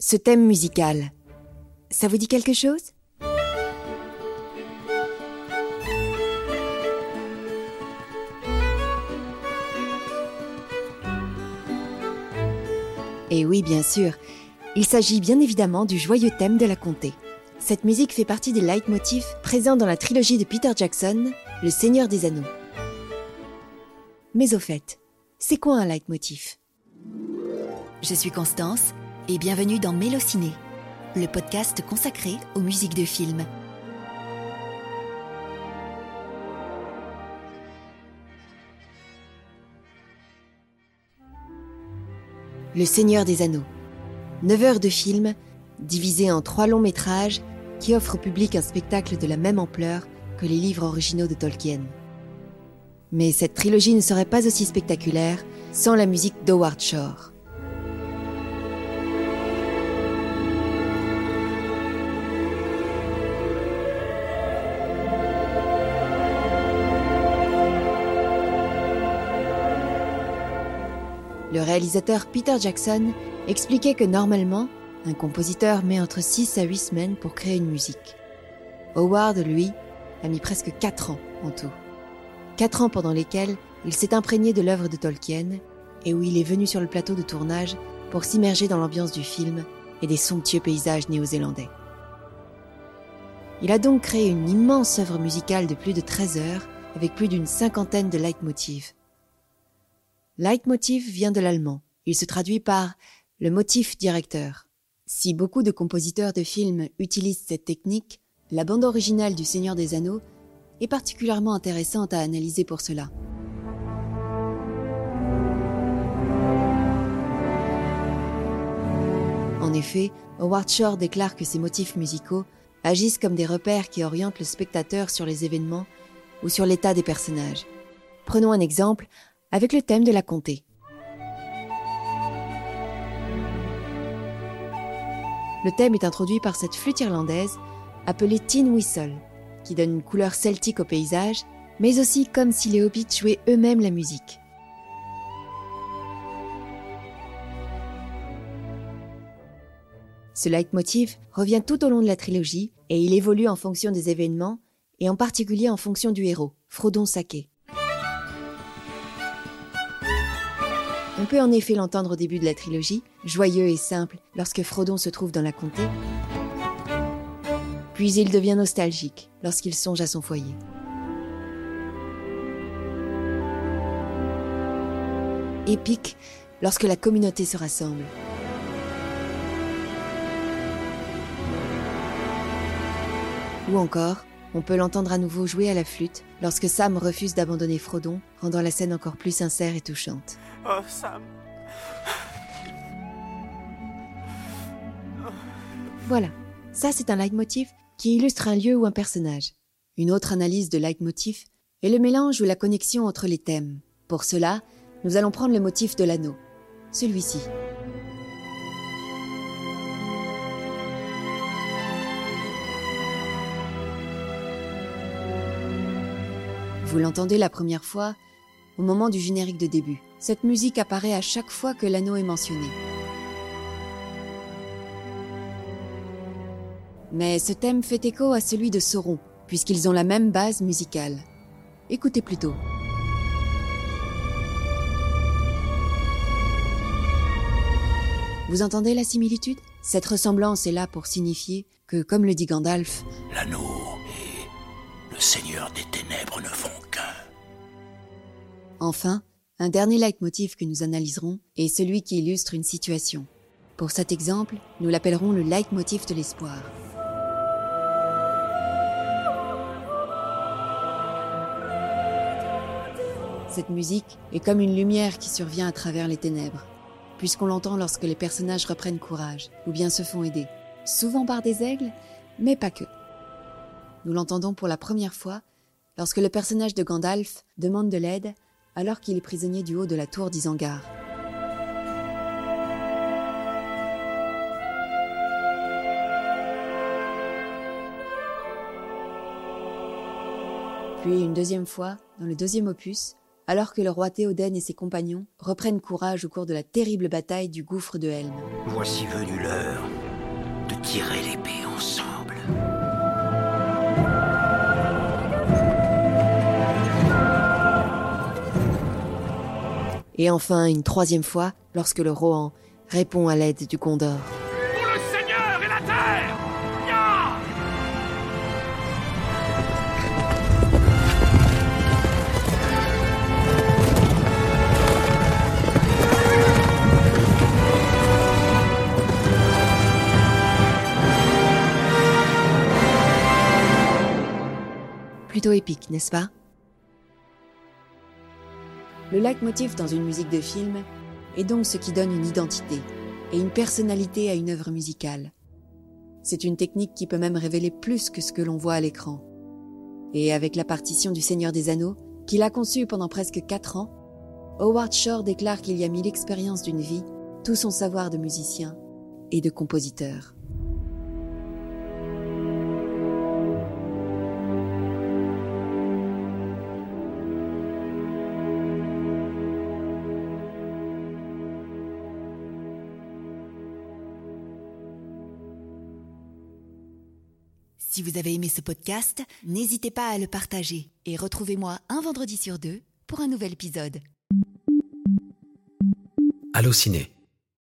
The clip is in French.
Ce thème musical, ça vous dit quelque chose? Et oui, bien sûr, il s'agit bien évidemment du joyeux thème de la comté. Cette musique fait partie des leitmotifs présents dans la trilogie de Peter Jackson, Le Seigneur des Anneaux. Mais au fait, c'est quoi un leitmotiv? Je suis Constance et bienvenue dans Mélociné, le podcast consacré aux musiques de films. Le Seigneur des Anneaux. 9 heures de film, divisées en trois longs métrages qui offrent au public un spectacle de la même ampleur que les livres originaux de Tolkien. Mais cette trilogie ne serait pas aussi spectaculaire sans la musique d'Howard Shore. Le réalisateur Peter Jackson expliquait que normalement, un compositeur met entre 6 à 8 semaines pour créer une musique. Howard, lui, a mis presque 4 ans en tout. 4 ans pendant lesquels il s'est imprégné de l'œuvre de Tolkien et où il est venu sur le plateau de tournage pour s'immerger dans l'ambiance du film et des somptueux paysages néo-zélandais. Il a donc créé une immense œuvre musicale de plus de 13 heures avec plus d'une cinquantaine de leitmotivs. Leitmotiv vient de l'allemand. Il se traduit par le motif directeur. Si beaucoup de compositeurs de films utilisent cette technique, la bande originale du Seigneur des Anneaux est particulièrement intéressante à analyser pour cela. En effet, Howard Shore déclare que ces motifs musicaux agissent comme des repères qui orientent le spectateur sur les événements ou sur l'état des personnages. Prenons un exemple avec le thème de la comté. Le thème est introduit par cette flûte irlandaise appelée Tin Whistle, qui donne une couleur celtique au paysage, mais aussi comme si les hobbits jouaient eux-mêmes la musique. Ce leitmotiv revient tout au long de la trilogie et il évolue en fonction des événements et en particulier en fonction du héros, Frodon Sake. On peut en effet l'entendre au début de la trilogie, joyeux et simple lorsque Frodon se trouve dans la comté. Puis il devient nostalgique lorsqu'il songe à son foyer. Épique lorsque la communauté se rassemble. Ou encore, on peut l'entendre à nouveau jouer à la flûte lorsque Sam refuse d'abandonner Frodon, rendant la scène encore plus sincère et touchante. Oh, Sam. Voilà, ça c'est un leitmotiv qui illustre un lieu ou un personnage. Une autre analyse de leitmotiv est le mélange ou la connexion entre les thèmes. Pour cela, nous allons prendre le motif de l'anneau, celui-ci. Vous l'entendez la première fois au moment du générique de début. Cette musique apparaît à chaque fois que l'anneau est mentionné. Mais ce thème fait écho à celui de Sauron, puisqu'ils ont la même base musicale. Écoutez plutôt. Vous entendez la similitude? Cette ressemblance est là pour signifier que, comme le dit Gandalf, L'anneau et le Seigneur des Ténèbres ne font qu'un. Enfin, un dernier leitmotiv que nous analyserons est celui qui illustre une situation. Pour cet exemple, nous l'appellerons le leitmotiv de l'espoir. Cette musique est comme une lumière qui survient à travers les ténèbres, puisqu'on l'entend lorsque les personnages reprennent courage ou bien se font aider, souvent par des aigles, mais pas que. Nous l'entendons pour la première fois lorsque le personnage de Gandalf demande de l'aide alors qu'il est prisonnier du haut de la tour d'Isengard. Puis une deuxième fois, dans le deuxième opus, alors que le roi Théoden et ses compagnons reprennent courage au cours de la terrible bataille du gouffre de Helm. Voici venue l'heure de tirer l'épée ensemble. Et enfin, une troisième fois, lorsque le Rohan répond à l'aide du Gondor. Pour le Seigneur et la terre? Plutôt épique, n'est-ce pas? Le leitmotiv dans une musique de film est donc ce qui donne une identité et une personnalité à une œuvre musicale. C'est une technique qui peut même révéler plus que ce que l'on voit à l'écran. Et avec la partition du Seigneur des Anneaux, qu'il a conçue pendant presque quatre ans, Howard Shore déclare qu'il y a mis l'expérience d'une vie, tout son savoir de musicien et de compositeur. Si vous avez aimé ce podcast, n'hésitez pas à le partager et retrouvez-moi un vendredi sur deux pour un nouvel épisode. Allociné,